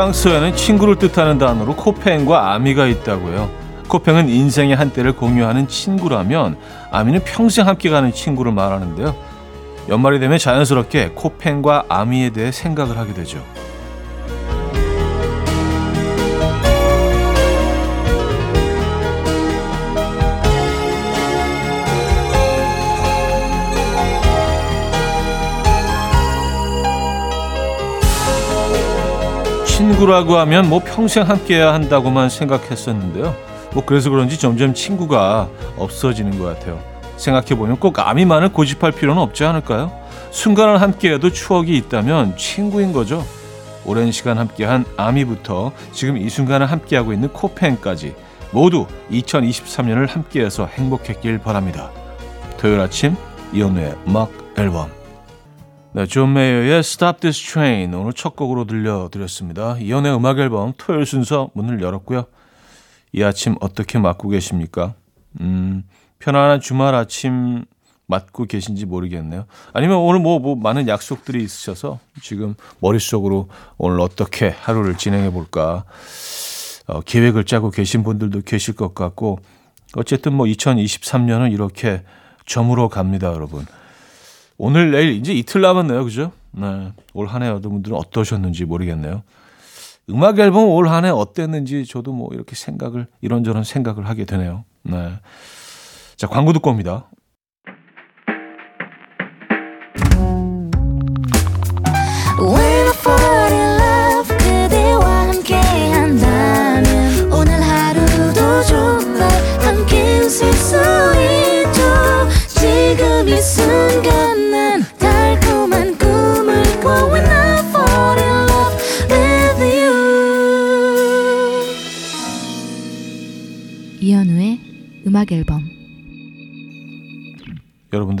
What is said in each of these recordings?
프랑스어에는 친구를 뜻하는 단어로 코팽과 아미가 있다고요. 코팽은 인생의 한때를 공유하는 친구라면 아미는 평생 함께 가는 친구를 말하는데요. 연말이 되면 자연스럽게 코팽과 아미에 대해 생각을 하게 되죠. 친구라고 하면 뭐 평생 함께해야 한다고만 생각했었는데요. 뭐 그래서 그런지 점점 친구가 없어지는 것 같아요. 생각해보면 꼭 아미만을 고집할 필요는 없지 않을까요? 순간을 함께해도 추억이 있다면 친구인 거죠. 오랜 시간 함께한 아미부터 지금 이 순간을 함께하고 있는 코펜까지 모두 2023년을 함께해서 행복했길 바랍니다. 토요일 아침 이연우의 음악 앨범 네, 존 메이어의 Stop This Train 오늘 첫 곡으로 들려드렸습니다. 이현우의 음악 앨범 토요일 순서 문을 열었고요. 이 아침 어떻게 맞고 계십니까? 음, 편안한 주말 아침 맞고 계신지 모르겠네요. 아니면 오늘 뭐, 뭐 많은 약속들이 있으셔서 지금 머릿속으로 오늘 어떻게 하루를 진행해 볼까 어, 계획을 짜고 계신 분들도 계실 것 같고 어쨌든 뭐 2023년은 이렇게 저물어 갑니다, 여러분. 오늘 내일 이제 이틀 남았네요. 그죠? 네. 올 한해 여러분들은 어떠셨는지 모르겠네요. 음악 앨범 올 한 해 어땠는지 저도 뭐 이렇게 생각을 이런저런 생각을 하게 되네요. 네. 자, 광고 듣고 옵니다.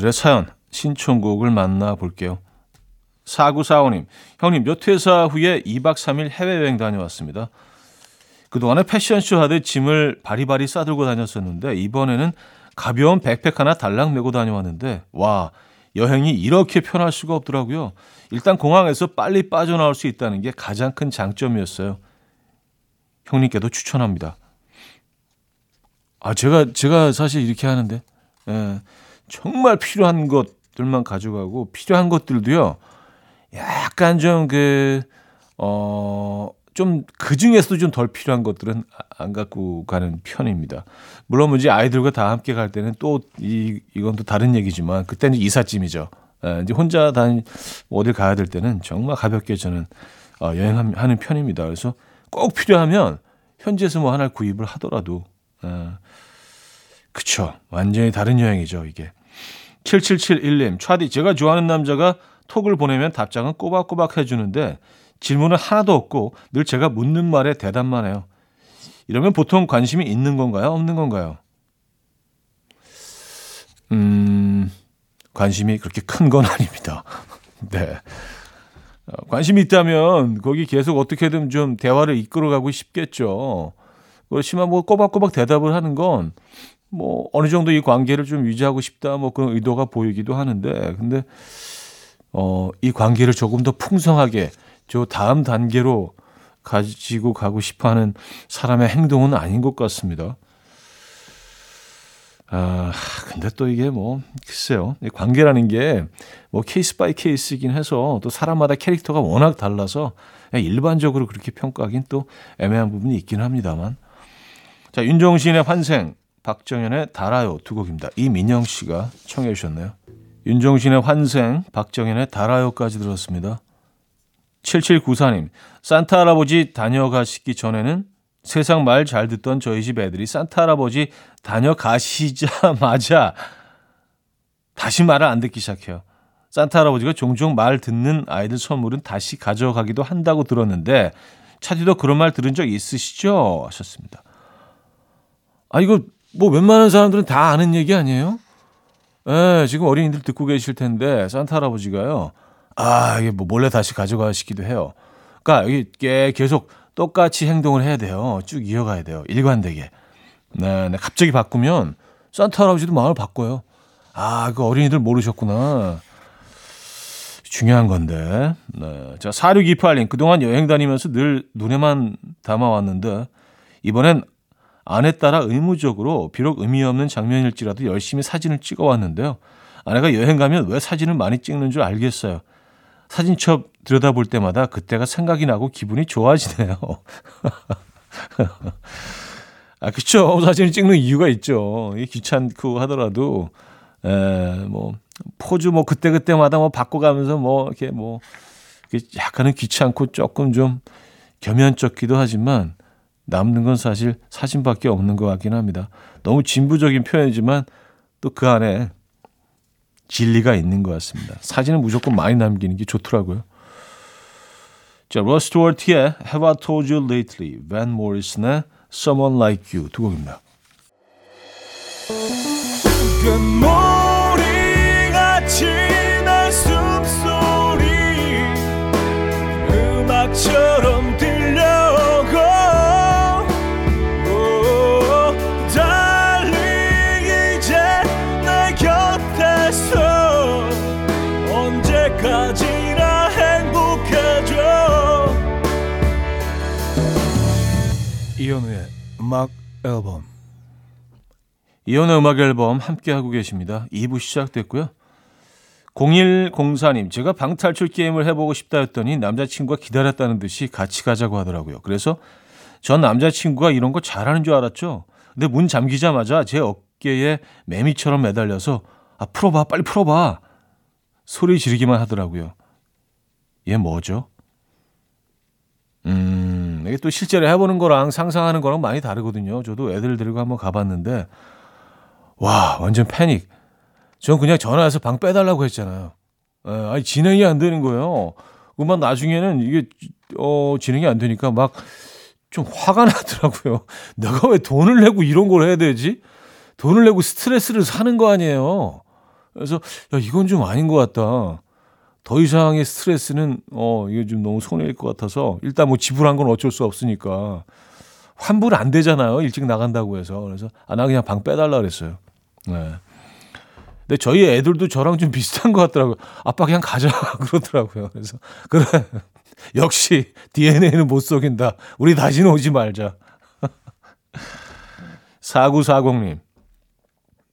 여러분들의 사연 신청곡을 만나 볼게요. 4945님, 형님 몇 회사 후에 2박 3일 해외여행 다녀왔습니다. 그동안에 패션쇼 하듯 짐을 바리바리 싸들고 다녔었는데 이번에는 가벼운 백팩 하나 달랑 메고 다녀왔는데 와 여행이 이렇게 편할 수가 없더라고요. 일단 공항에서 빨리 빠져나올 수 있다는 게 가장 큰 장점이었어요. 형님께도 추천합니다. 아, 제가, 제가 사실 이렇게 하는데, 예, 정말 필요한 것들만 가져가고, 필요한 것들도요, 약간 좀 그, 어, 좀 그 중에서도 좀 덜 필요한 것들은 안 갖고 가는 편입니다. 물론 뭐 이제 아이들과 다 함께 갈 때는 또 이, 이건 또 다른 얘기지만, 그때는 이삿짐이죠. 예, 이제 혼자 다니, 어딜 가야 될 때는 정말 가볍게 저는 어, 여행하는 편입니다. 그래서 꼭 필요하면 현지에서 뭐 하나 구입을 하더라도, 예, 그쵸. 완전히 다른 여행이죠, 이게. 7771님, 차디, 제가 좋아하는 남자가 톡을 보내면 답장은 꼬박꼬박 해주는데 질문은 하나도 없고 늘 제가 묻는 말에 대답만 해요. 이러면 보통 관심이 있는 건가요? 없는 건가요? 음, 관심이 그렇게 큰 건 아닙니다. 네. 어, 관심이 있다면 거기 계속 어떻게든 좀 대화를 이끌어가고 싶겠죠. 그렇지만 뭐 꼬박꼬박 대답을 하는 건 뭐 어느 정도 이 관계를 좀 유지하고 싶다 뭐 그런 의도가 보이기도 하는데 근데 어 이 관계를 조금 더 풍성하게 저 다음 단계로 가지고 가고 싶어하는 사람의 행동은 아닌 것 같습니다. 아 근데 또 이게 뭐 글쎄요. 관계라는 게 뭐 case by case이긴 해서 또 사람마다 캐릭터가 워낙 달라서 일반적으로 그렇게 평가하긴 또 애매한 부분이 있긴 합니다만. 자 윤종신의 환생 박정현의 달아요 두 곡입니다. 이민영 씨가 청해 주셨네요. 윤종신의 환생, 박정현의 달아요까지 들었습니다. 7794님, 산타 할아버지 다녀가시기 전에는 세상 말 잘 듣던 저희 집 애들이 산타 할아버지 다녀가시자마자 다시 말을 안 듣기 시작해요. 산타 할아버지가 종종 말 듣는 아이들 선물은 다시 가져가기도 한다고 들었는데 차디도 그런 말 들은 적 있으시죠? 하셨습니다. 아 이거 뭐 웬만한 사람들은 다 아는 얘기 아니에요? 예, 지금 어린이들 듣고 계실 텐데 산타 할아버지가요. 아, 이게 뭐 몰래 다시 가져가시기도 해요. 그러니까 이게 계속 똑같이 행동을 해야 돼요. 쭉 이어가야 돼요. 일관되게. 네, 네. 갑자기 바꾸면 산타 할아버지도 마음을 바꿔요. 아, 그 어린이들 모르셨구나. 중요한 건데. 네. 자, 4628님. 그동안 여행 다니면서 늘 눈에만 담아왔는데, 이번엔 아내 따라 의무적으로 비록 의미 없는 장면일지라도 열심히 사진을 찍어 왔는데요. 아내가 여행 가면 왜 사진을 많이 찍는 줄 알겠어요. 사진첩 들여다볼 때마다 그때가 생각이 나고 기분이 좋아지네요. 아, 그쵸. 사진을 찍는 이유가 있죠. 귀찮고 하더라도, 에, 뭐, 포즈 뭐 그때그때마다 뭐 바꿔가면서 뭐, 이렇게 뭐, 약간은 귀찮고 조금 좀 겸연쩍기도 하지만, 남는 건 사실 사진밖에 없는 것 같긴 합니다. 너무 진부적인 표현이지만 또 그 안에 진리가 있는 것 같습니다. 사진은 무조건 많이 남기는 게 좋더라고요. 자, 로스트월트의 Have I Told You Lately, 밴 모리슨의 Someone Like You 두 곡입니다. 숨소리 음악처럼 이현우의 음악 앨범 이현우의 음악 앨범 함께하고 계십니다. 2부 시작됐고요. 0104님, 제가 방탈출 게임을 해보고 싶다 했더니 남자친구가 기다렸다는 듯이 같이 가자고 하더라고요. 그래서 전 남자친구가 이런 거 잘하는 줄 알았죠. 근데 문 잠기자마자 제 어깨에 매미처럼 매달려서 아, 풀어봐, 빨리 풀어봐. 소리 지르기만 하더라고요. 얘 뭐죠? 음, 이게 또 실제로 해보는 거랑 상상하는 거랑 많이 다르거든요. 저도 애들 데리고 한번 가봤는데, 와, 완전 패닉. 전 그냥 전화해서 방 빼달라고 했잖아요. 에, 예, 아니, 진행이 안 되는 거예요. 그만 나중에는 이게, 어, 진행이 안 되니까 막 좀 화가 나더라고요. 내가 왜 돈을 내고 이런 걸 해야 되지? 돈을 내고 스트레스를 사는 거 아니에요. 그래서, 야, 이건 좀 아닌 것 같다. 더 이상의 스트레스는 어 이게 좀 너무 손해일 것 같아서 일단 뭐 지불한 건 어쩔 수 없으니까 환불 안 되잖아요 일찍 나간다고 해서 그래서 아나 그냥 방 빼달라 그랬어요. 네. 근데 저희 애들도 저랑 좀 비슷한 것 같더라고요. 아빠 그냥 가자 그러더라고요. 그래서 그래 역시 DNA는 못 속인다. 우리 다시는 오지 말자. 4940님.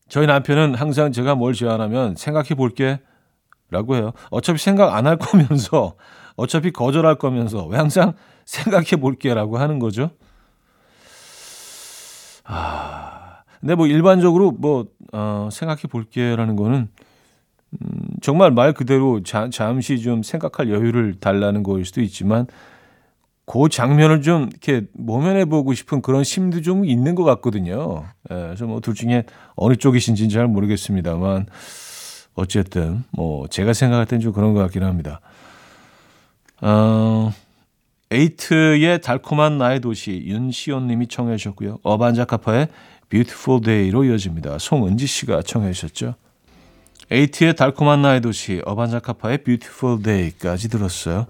저희 남편은 항상 제가 뭘 제안하면 생각해 볼게 라고 해요. 어차피 생각 안 할 거면서, 어차피 거절할 거면서, 왜 항상 생각해 볼게 라고 하는 거죠? 아, 근데 뭐 일반적으로 뭐, 어, 생각해 볼게 라는 거는, 음, 정말 말 그대로 자, 잠시 좀 생각할 여유를 달라는 거일 수도 있지만, 그 장면을 좀 이렇게 모면해 보고 싶은 그런 심도 좀 있는 것 같거든요. 예, 그래서 뭐 둘 중에 어느 쪽이신지는 잘 모르겠습니다만, 어쨌든 뭐 제가 생각할 땐 좀 그런 것 같긴 합니다. 어, 에이트의 달콤한 나의 도시 윤시온 님이 청해 주셨고요. 어반자카파의 Beautiful Day로 이어집니다. 송은지 씨가 청해 주셨죠. 에이트의 달콤한 나의 도시 어반자카파의 Beautiful Day까지 들었어요.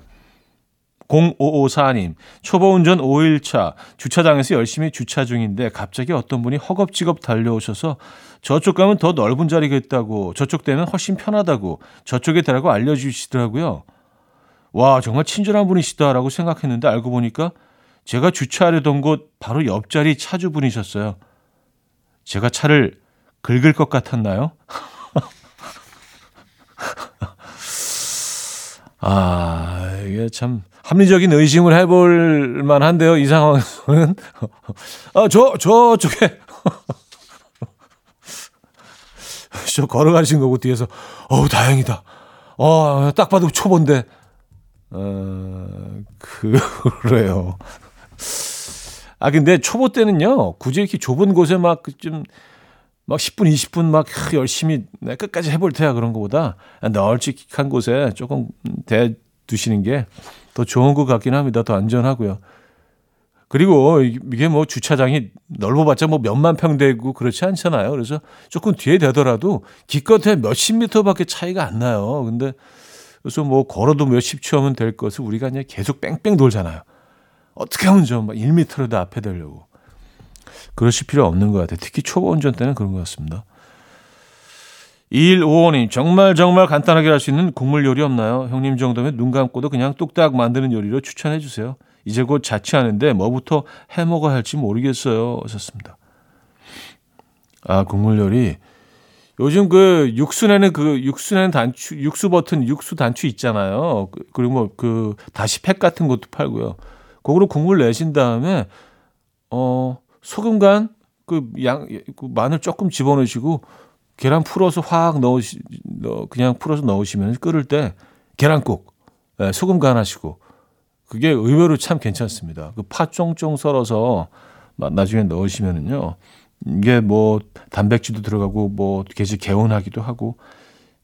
0554님, 초보 운전 5일차, 주차장에서 열심히 주차 중인데 갑자기 어떤 분이 허겁지겁 달려오셔서 저쪽 가면 더 넓은 자리가 있다고, 저쪽 되면 훨씬 편하다고, 저쪽에 대라고 알려주시더라고요. 와, 정말 친절한 분이시다라고 생각했는데 알고 보니까 제가 주차하려던 곳 바로 옆자리 차주분이셨어요. 제가 차를 긁을 것 같았나요? 아, 이게 참 합리적인 의심을 해볼 만한데요. 이 상황에서는 아, 저 저쪽에 저 걸어가신 거고 뒤에서 어우 다행이다. 어, 딱 봐도 초보인데 어, 그래요. 아 근데 초보 때는요. 굳이 이렇게 좁은 곳에 막 좀막 막 10분, 20분 막 열심히 끝까지 해볼 테야 그런 거보다 널찍한 곳에 조금 대 두시는 게 더 좋은 것 같긴 합니다. 더 안전하고요. 그리고 이게 뭐 주차장이 넓어봤자 뭐 몇만 평 되고 그렇지 않잖아요. 그래서 조금 뒤에 되더라도 기껏해 몇십 미터밖에 차이가 안 나요. 근데 그래서 뭐 걸어도 몇십 초 하면 될 것을 우리가 그냥 계속 뺑뺑 돌잖아요. 어떻게 하면 좀 1미터라도 앞에 되려고. 그러실 필요 없는 것 같아요. 특히 초보 운전 때는 그런 것 같습니다. 2155님, 정말 정말 간단하게 할 수 있는 국물 요리 없나요? 형님 정도면 눈 감고도 그냥 뚝딱 만드는 요리로 추천해 주세요. 이제 곧 자취하는데 뭐부터 해 먹어야 할지 모르겠어요. 하셨습니다. 아, 국물 요리. 요즘 그 육수 내는 그 육수 내는 단추, 육수 버튼, 육수 단추 있잖아요. 그, 그리고 뭐 그 다시 팩 같은 것도 팔고요. 그거로 국물 내신 다음에 어 소금 간 그 양 그 마늘 조금 집어넣으시고 계란 풀어서 확 넣으시 넣 그냥 풀어서 넣으시면 끓을 때 계란국 네, 소금 간하시고 그게 의외로 참 괜찮습니다. 그 파 쫑쫑 썰어서 나중에 넣으시면은요. 이게 뭐 단백질도 들어가고 뭐 계속 개운하기도 하고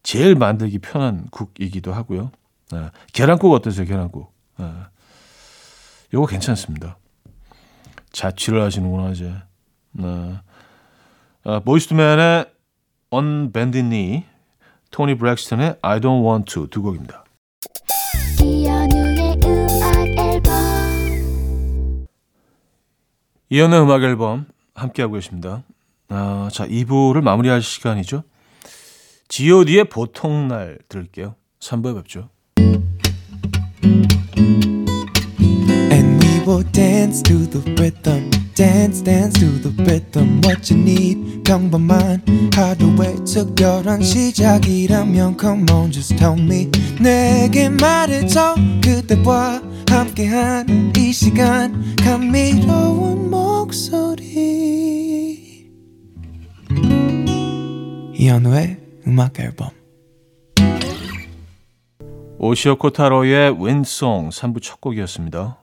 제일 만들기 편한 국이기도 하고요. 네. 계란국 어떠세요? 계란국. 네. 요거 괜찮습니다. 자취를 하시는구나 이제. 네. 아, 보이스투맨의 On Bended Knee, 토니 브렉스턴의 I Don't Want To 두 곡입니다. 이연의 음악 앨범 함께하고 계십니다. 아, 자, 2부를 마무리할 시간이죠. G.O.D의 보통 날 들을게요. 3부에 뵙죠. And we will dance to the rhythm. dance dance to the rhythm what you need 평범한 하루의 특별한 시작이라면 come on just tell me. 내게 말해줘 그대와 함께한 이 시간. 감미로운 목소리. 이현우의 음악 앨범. 오시오 코타로의 윈송 3부 첫 곡이었습니다.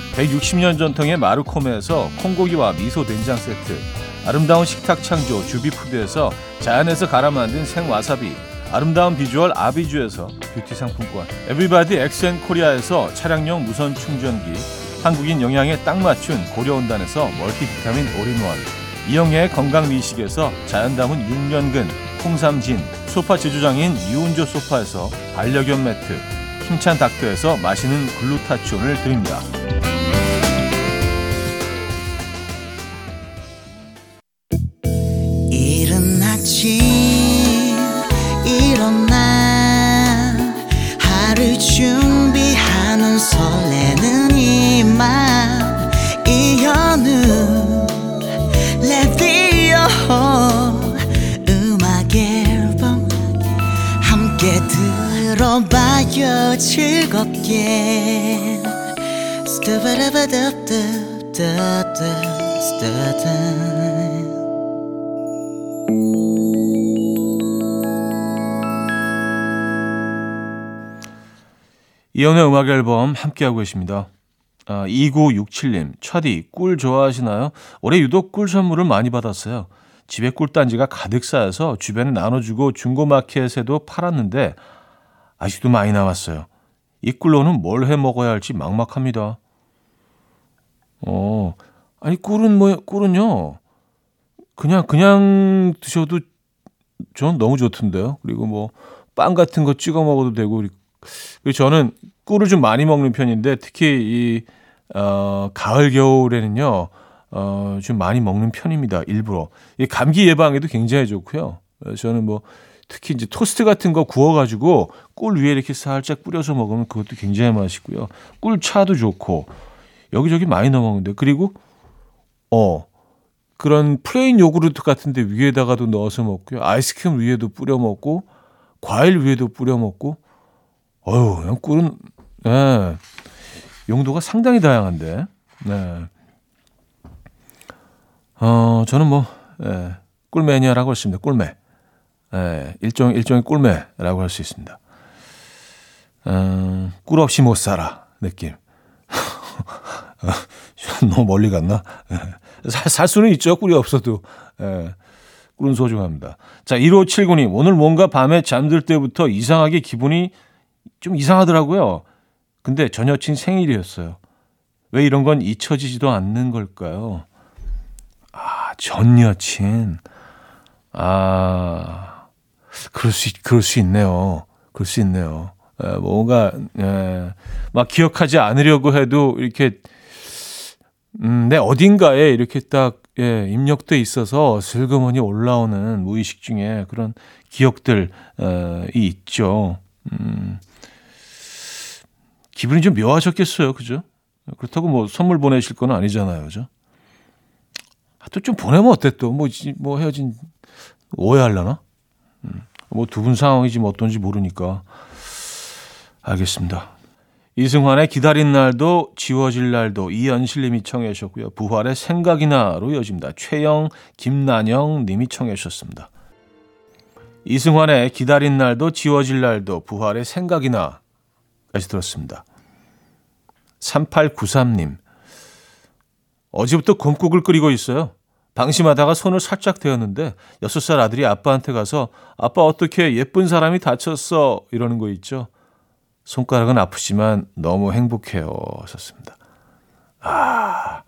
160년 전통의 마루코메에서 콩고기와 미소 된장 세트 아름다운 식탁 창조 주비푸드에서 자연에서 갈아 만든 생와사비 아름다운 비주얼 아비주에서 뷰티 상품권 에브리바디 엑센코리아에서 차량용 무선 충전기 한국인 영양에 딱 맞춘 고려은단에서 멀티비타민 올인원 이영애의 건강미식에서 자연 담은 6년근 홍삼진 소파 제조장인 유운조 소파에서 반려견 매트 힘찬 닥터에서 마시는 글루타치온을 드립니다. 즐겁게 이연의 음악 앨범 함께하고 계십니다. 아, 2967님, 차디, 꿀 좋아하시나요? 올해 유독 꿀 선물을 많이 받았어요. 집에 꿀단지가 가득 쌓여서 주변에 나눠주고 중고마켓에도 팔았는데 아직도 많이 남았어요. 이 꿀로는 뭘 해 먹어야 할지 막막합니다. 어, 아니 꿀은 뭐 꿀은요. 그냥 그냥 드셔도 전 너무 좋던데요. 그리고 뭐 빵 같은 거 찍어 먹어도 되고 그리고 저는 꿀을 좀 많이 먹는 편인데 특히 이 어, 가을 겨울에는요. 어, 좀 많이 먹는 편입니다. 일부러. 이 감기 예방에도 굉장히 좋고요. 저는 뭐 특히 이제 토스트 같은 거 구워가지고 꿀 위에 이렇게 살짝 뿌려서 먹으면 그것도 굉장히 맛있고요. 꿀차도 좋고 여기저기 많이 넣어 먹는데 그리고 어 그런 plain 요구르트 같은데 위에다가도 넣어서 먹고요. 아이스크림 위에도 뿌려 먹고 과일 위에도 뿌려 먹고 어유 그냥 꿀은 예. 용도가 상당히 다양한데. 네. 어, 저는 뭐 예, 꿀 매니아라고 했습니다. 꿀매. 예, 일종, 일종의 꿀매라고 할 수 있습니다. 음, 꿀 없이 못 살아, 느낌. 너무 멀리 갔나? 예. 살, 살 수는 있죠. 꿀이 없어도. 예. 꿀은 소중합니다. 자, 1579님. 오늘 뭔가 밤에 잠들 때부터 이상하게 기분이 좀 이상하더라고요. 근데 전 여친 생일이었어요. 왜 이런 건 잊혀지지도 않는 걸까요? 아, 전 여친. 아, 그럴 수, 그럴 수 있네요. 그럴 수 있네요. 에, 뭔가, 에, 막 기억하지 않으려고 해도 이렇게, 음, 내 어딘가에 이렇게 딱, 예, 입력돼 있어서 슬그머니 올라오는 무의식 중에 그런 기억들이 어, 있죠. 음, 기분이 좀 묘하셨겠어요. 그죠? 그렇다고 뭐 선물 보내실 건 아니잖아요. 그죠? 아, 또 좀 보내면 어때 또? 뭐, 뭐 헤어진, 오해하려나? 음, 뭐두 분 상황이지 뭐 어떤지 모르니까. 알겠습니다. 이승환의 기다린 날도 지워질 날도 이연실님이 청해 주셨고요. 부활의 생각이 나로 이어집니다. 최영, 김난영 님이 청해 주셨습니다. 이승환의 기다린 날도 지워질 날도 부활의 생각이 나까지 들었습니다. 3893님. 어제부터 곰국을 끓이고 있어요. 방심하다가 손을 살짝 대었는데 6살 아들이 아빠한테 가서 아빠 어떻게 예쁜 사람이 다쳤어 이러는 거 있죠. 손가락은 아프지만 너무 행복해요. 하셨습니다. 아,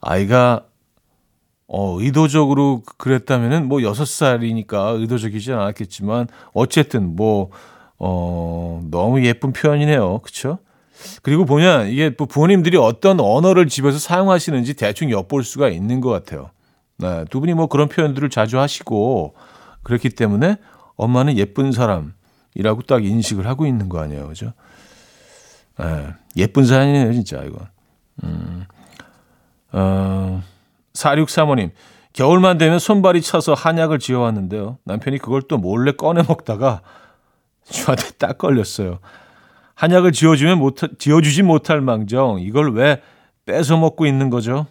아이가 어, 의도적으로 그랬다면은 뭐 6살이니까 의도적이지 않았겠지만 어쨌든 뭐 어, 너무 예쁜 표현이네요. 그쵸? 그리고 보면 이게 뭐 부모님들이 어떤 언어를 집에서 사용하시는지 대충 엿볼 수가 있는 것 같아요. 네, 두 분이 뭐 그런 표현들을 자주 하시고 그렇기 때문에 엄마는 예쁜 사람이라고 딱 인식을 하고 있는 거 아니에요. 그죠? 네, 예쁜 사연이네요, 진짜, 이거. 음, 어, 4635님, 겨울만 되면 손발이 차서 한약을 지어왔는데요. 남편이 그걸 또 몰래 꺼내 먹다가 저한테 딱 걸렸어요. 한약을 지어주면 못, 지어주지 못할 망정, 이걸 왜 뺏어 먹고 있는 거죠?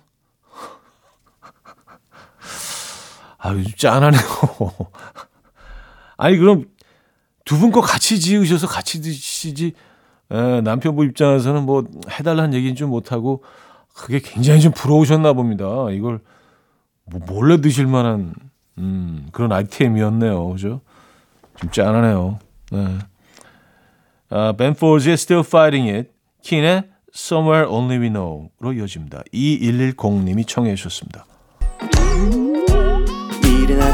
아유, 짠하네요. 아니, 그럼 두 분 거 같이 지으셔서 같이 드시지. 에, 남편부 입장에서는 뭐 해달라는 얘기는 좀 못하고 그게 굉장히 좀 부러우셨나 봅니다. 이걸 뭐 몰래 드실 만한 음, 그런 아이템이었네요. 그죠? 좀 짠하네요. 네. 아, 벤포즈의 Still Fighting It, 킨의 Somewhere Only We Know로 이어집니다. 2110님이 청해 주셨습니다.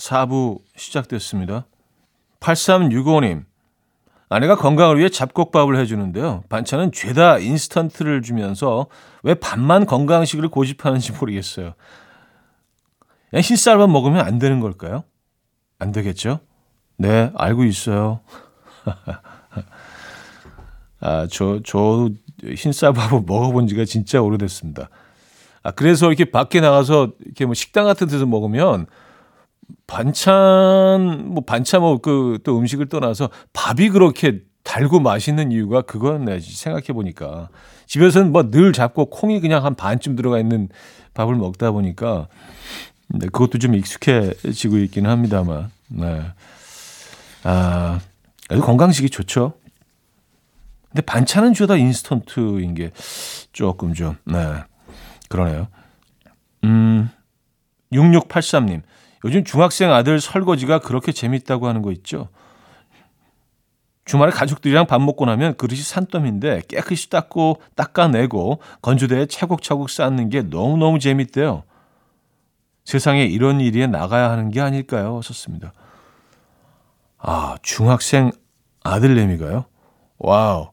4부 시작됐습니다. 8365님. 아내가 건강을 위해 잡곡밥을 해주는데요. 반찬은 죄다 인스턴트를 주면서 왜 밥만 건강식을 고집하는지 모르겠어요. 그냥 흰쌀밥 먹으면 안 되는 걸까요? 안 되겠죠? 네, 알고 있어요. 아, 저, 저 흰쌀밥을 먹어본 지가 진짜 오래됐습니다. 아, 그래서 이렇게 밖에 나가서 이렇게 뭐 식당 같은 데서 먹으면 반찬 뭐 반찬 뭐 그 또 음식을 떠나서 밥이 그렇게 달고 맛있는 이유가 내 생각해 보니까 집에서는 뭐 늘 잡고 콩이 그냥 한 반쯤 들어가 있는 밥을 먹다 보니까 네, 그것도 좀 익숙해지고 있기는 합니다만 네. 아 아주 건강식이 좋죠. 근데 반찬은 주다 인스턴트인 게 조금 좀 네. 그러네요. 음 6683님 요즘 중학생 아들 설거지가 그렇게 재밌다고 하는 거 있죠. 주말에 가족들이랑 밥 먹고 나면 그릇이 산더미인데 깨끗이 닦고 닦아내고 건조대에 차곡차곡 쌓는 게 너무너무 재밌대요. 세상에 이런 일이 나가야 하는 게 아닐까요? 썼습니다. 아, 중학생 아들내미가요? 와우.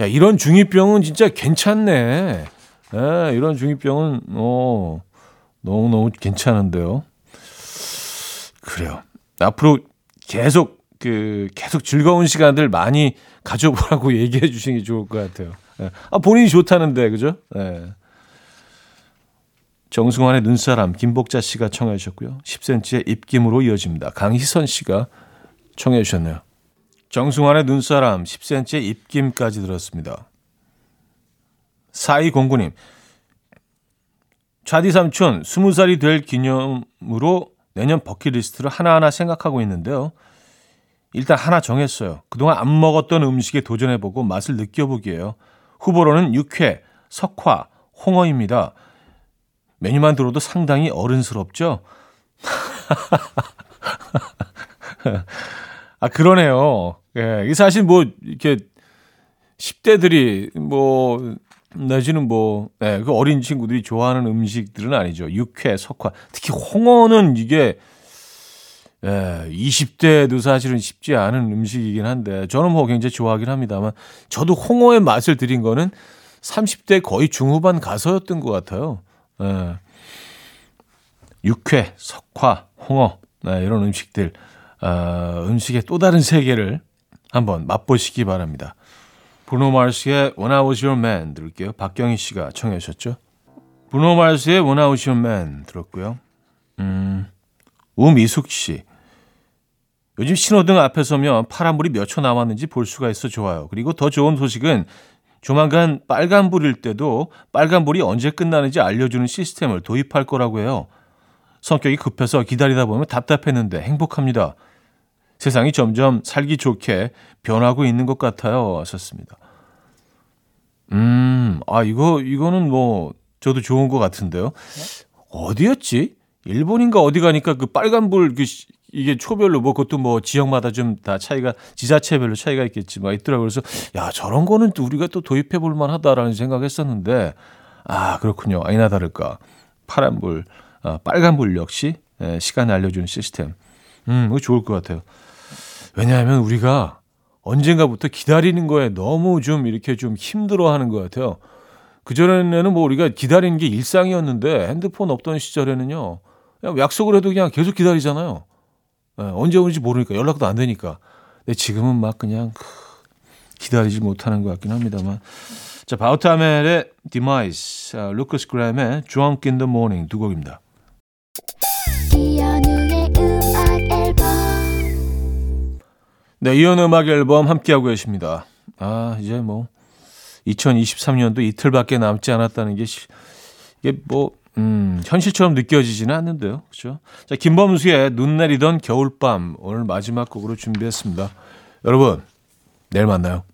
야, 이런 중2병은 진짜 괜찮네. 예, 이런 중2병은, 어, 너무너무 괜찮은데요. 그래요. 앞으로 계속 그 계속 즐거운 시간들 많이 가져보라고 얘기해 주시는 게 좋을 것 같아요. 네. 아 본인이 좋다는데 그죠? 네. 정승환의 눈사람 김복자 씨가 청해 주셨고요. 10cm의 입김으로 이어집니다. 강희선 씨가 청해 주셨네요. 정승환의 눈사람 10cm의 입김까지 들었습니다. 4209님 차디 삼촌 20살이 될 기념으로 내년 버킷리스트를 하나하나 생각하고 있는데요. 일단 하나 정했어요. 그동안 안 먹었던 음식에 도전해보고 맛을 느껴보기에요. 후보로는 육회, 석화, 홍어입니다. 메뉴만 들어도 상당히 어른스럽죠? 아, 그러네요. 예, 이 사실 뭐, 이렇게, 10대들이 뭐, 내지는 뭐, 네, 그 어린 친구들이 좋아하는 음식들은 아니죠. 육회, 석화. 특히 홍어는 이게, 예, 20대도 사실은 쉽지 않은 음식이긴 한데, 저는 뭐 굉장히 좋아하긴 합니다만, 저도 홍어의 맛을 들인 거는 30대 거의 중후반 가서였던 것 같아요. 예. 육회, 석화, 홍어, 네, 이런 음식들, 어, 음식의 또 다른 세계를 한번 맛보시기 바랍니다. 브루노 마르스의 When I Was Your Man 들을게요. 박경희 씨가 청해 주셨죠. 브루노 마르스의 When I Was Your Man 들었고요. 음, 우미숙 씨. 요즘 신호등 앞에 서면 파란불이 몇 초 남았는지 볼 수가 있어 좋아요. 그리고 더 좋은 소식은 조만간 빨간불일 때도 빨간불이 언제 끝나는지 알려주는 시스템을 도입할 거라고 해요. 성격이 급해서 기다리다 보면 답답했는데 행복합니다. 세상이 점점 살기 좋게 변하고 있는 것 같아요. 하셨습니다. 음, 아, 이거, 이거는 뭐, 저도 좋은 것 같은데요. 어디였지? 일본인가 어디 가니까 그 빨간불, 그, 이게 초별로 뭐 그것도 뭐 지역마다 좀 다 차이가, 지자체별로 차이가 있겠지만 있더라고요. 그래서, 야, 저런 거는 또 우리가 또 도입해 볼 만하다라는 생각 했었는데, 아, 그렇군요. 아니나 다를까. 파란불, 아, 빨간불 역시 예, 시간을 알려주는 시스템. 음, 이거 좋을 것 같아요. 왜냐하면 우리가 언젠가부터 기다리는 거에 너무 좀 이렇게 좀 힘들어 하는 것 같아요. 그전에는 뭐 우리가 기다리는 게 일상이었는데 핸드폰 없던 시절에는요. 그냥 약속을 해도 그냥 계속 기다리잖아요. 네, 언제 오는지 모르니까 연락도 안 되니까. 근데 지금은 막 그냥 기다리지 못하는 것 같긴 합니다만. 자, 바우타멜의 Demise, 루커스 그램의 Drunk in the Morning 두 곡입니다. 네, 이현 음악 앨범 함께하고 계십니다. 아, 이제 뭐 2023년도 이틀밖에 남지 않았다는 게 이게 뭐 음, 현실처럼 느껴지지는 않는데요. 그렇죠? 자, 김범수의 눈 내리던 겨울밤 오늘 마지막 곡으로 준비했습니다. 여러분, 내일 만나요.